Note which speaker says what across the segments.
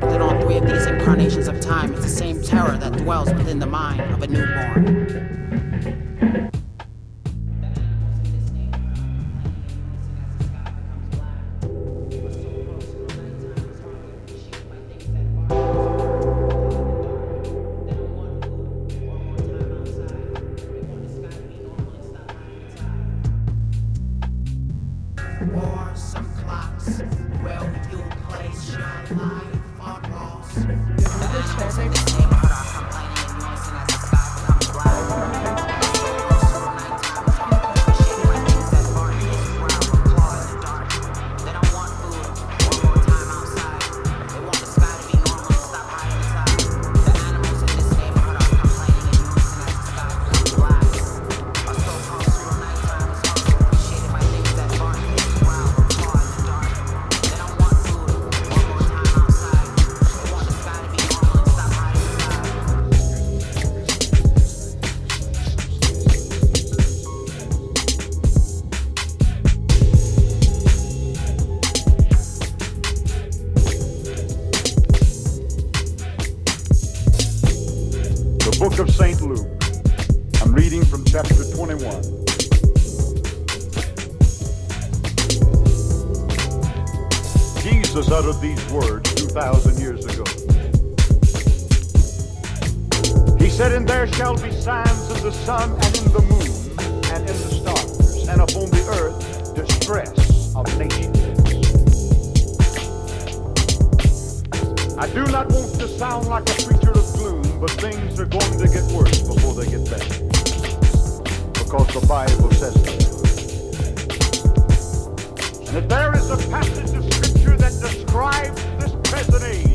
Speaker 1: That on three of these incarnations of time is the same terror that dwells within the mind of a newborn. Yes.
Speaker 2: I'm reading from chapter 21. Jesus uttered these words 2,000 years ago. He said, And there shall be signs in the sun and in the moon and in the stars, and upon the earth distress of nations. I do not want to sound like a preacher of gloom, but things are going to get worse the Bible says it. And if there is a passage of Scripture that describes this present age,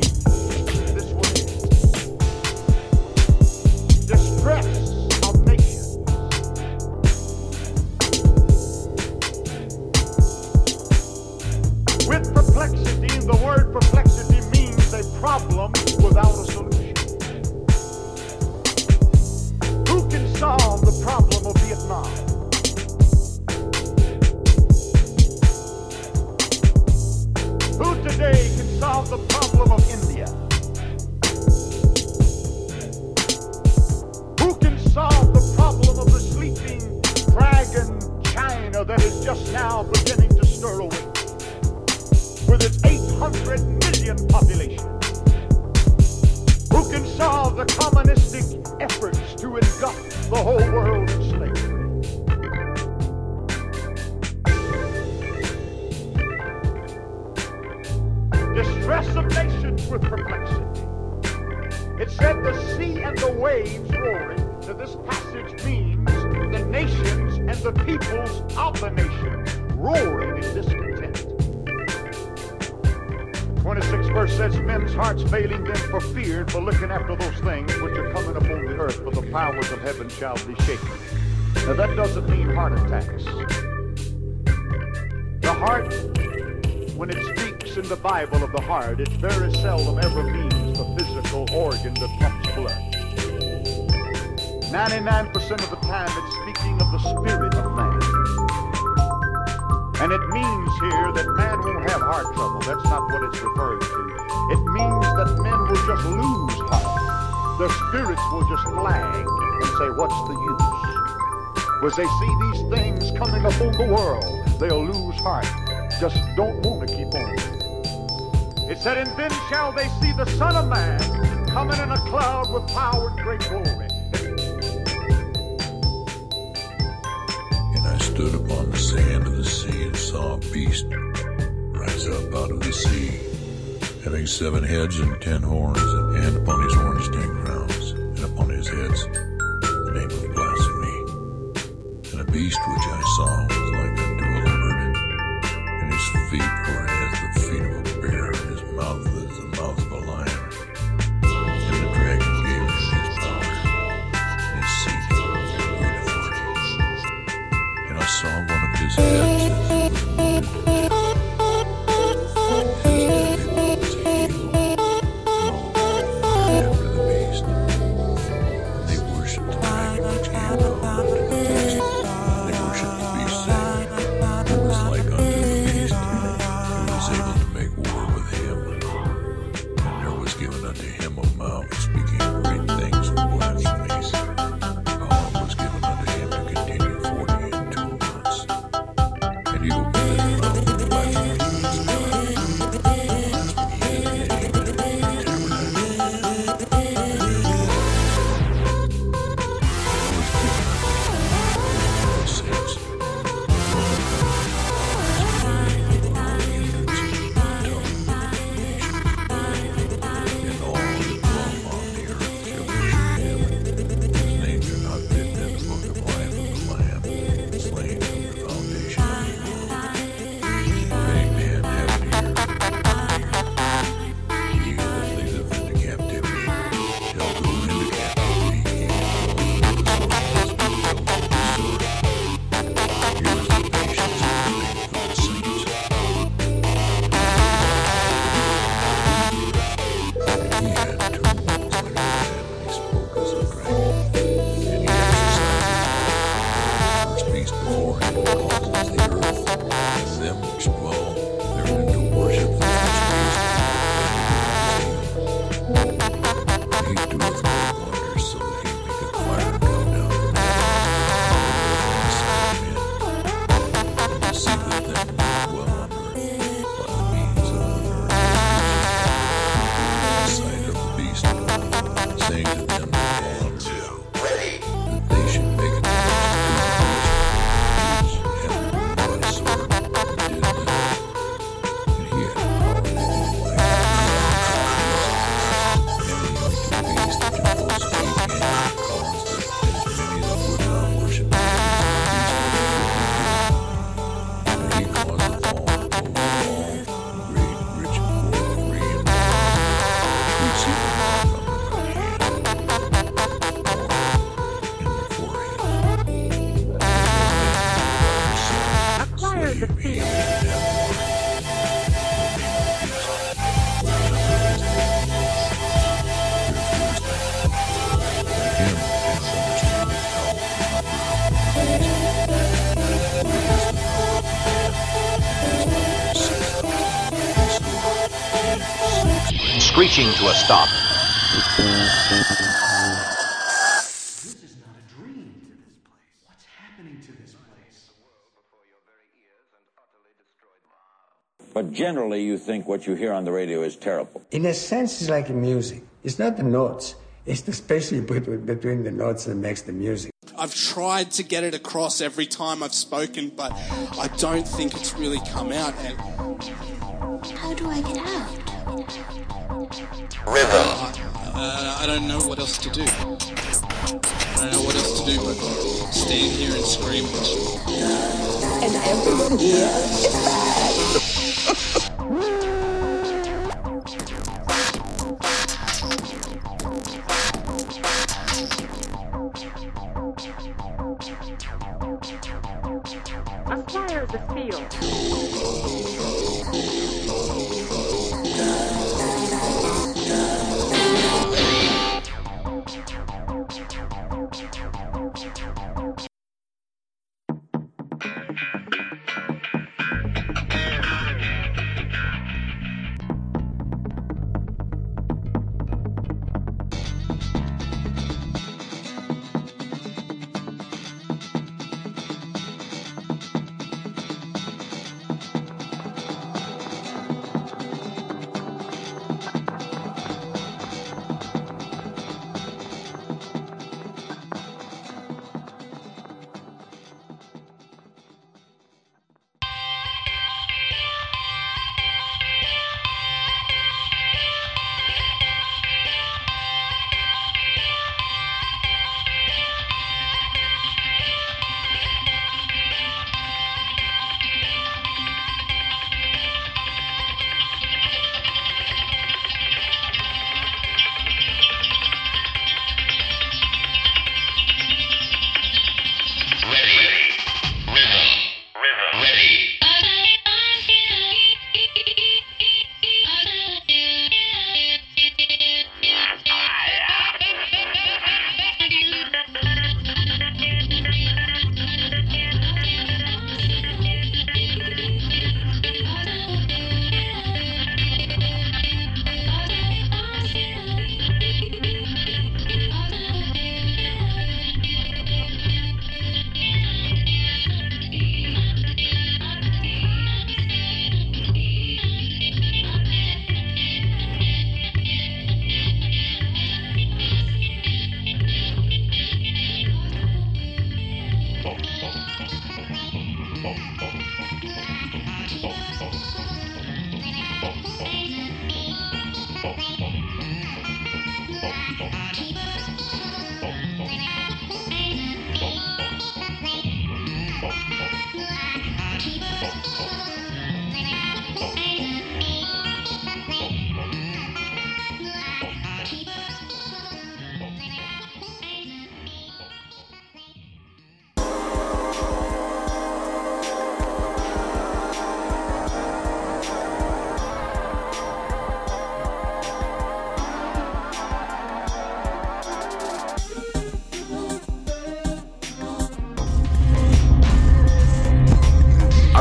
Speaker 2: things which are coming upon the earth, for the powers of heaven shall be shaken. Now that doesn't mean heart attacks. The heart, when it speaks in the Bible of the heart, it very seldom ever means the physical organ that pumps blood. 99% of the time it's speaking of the spirit of man. And it means here that man won't have heart trouble. That's not what it's referring to. It means that men will just lose as they see these things coming upon the world, they'll lose heart. Just don't want to keep on. It said, And then shall they see the Son of Man coming in a cloud with power and great glory.
Speaker 3: And I stood upon the sand of the sea and saw a beast rise up out of the sea, having seven heads and ten horns,
Speaker 4: Screeching to a stop. This is not a dream this place. What's happening to this place?
Speaker 5: But generally, you think what you hear on the radio is terrible.
Speaker 6: In a sense, it's like music. It's not the notes. It's the space you put between the notes that makes the music.
Speaker 7: I've tried to get it across every time I've spoken, but I don't think it's really come out. And
Speaker 8: How do I get out?
Speaker 7: Uh, I don't know what else to do. I don't know what else to do but stand here and scream.
Speaker 9: And everyone here is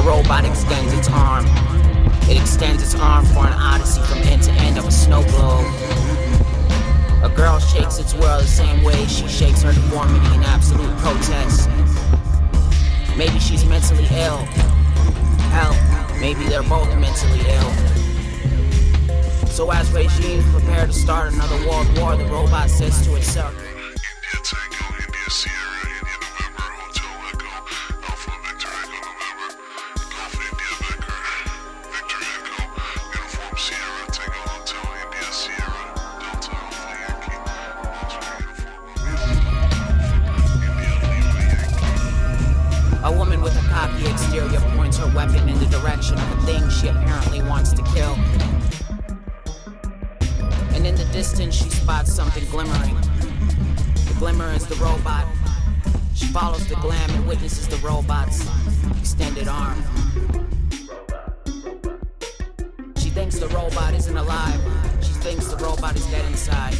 Speaker 1: robot extends its arm. It extends its arm for an odyssey from end to end of a snow globe. A girl shakes its world the same way she shakes her deformity in absolute protest. Maybe she's mentally ill. Hell, maybe they're both mentally ill. So as regimes prepare to start another world war, the robot says to itself, something glimmering. The glimmer is the robot. She follows the glam and witnesses the robot's extended arm. She thinks the robot isn't alive. She thinks the robot is dead inside.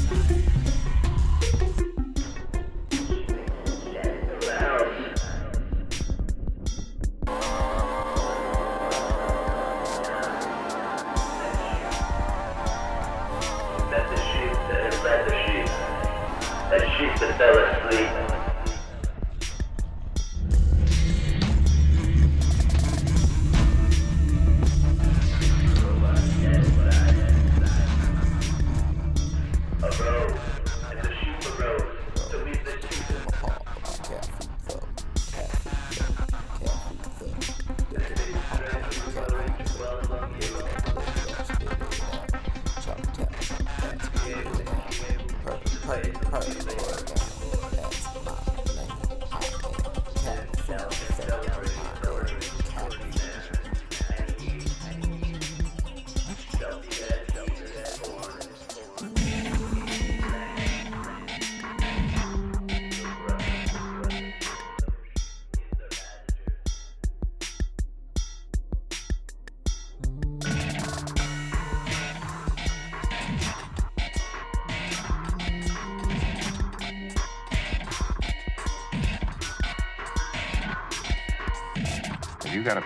Speaker 10: You got a.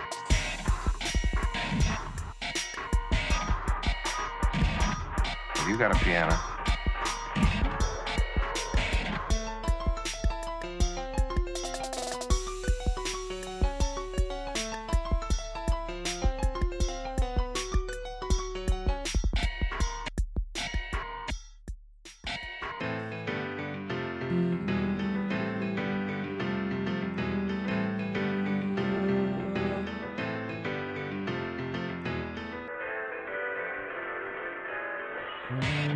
Speaker 10: You got a piano. Do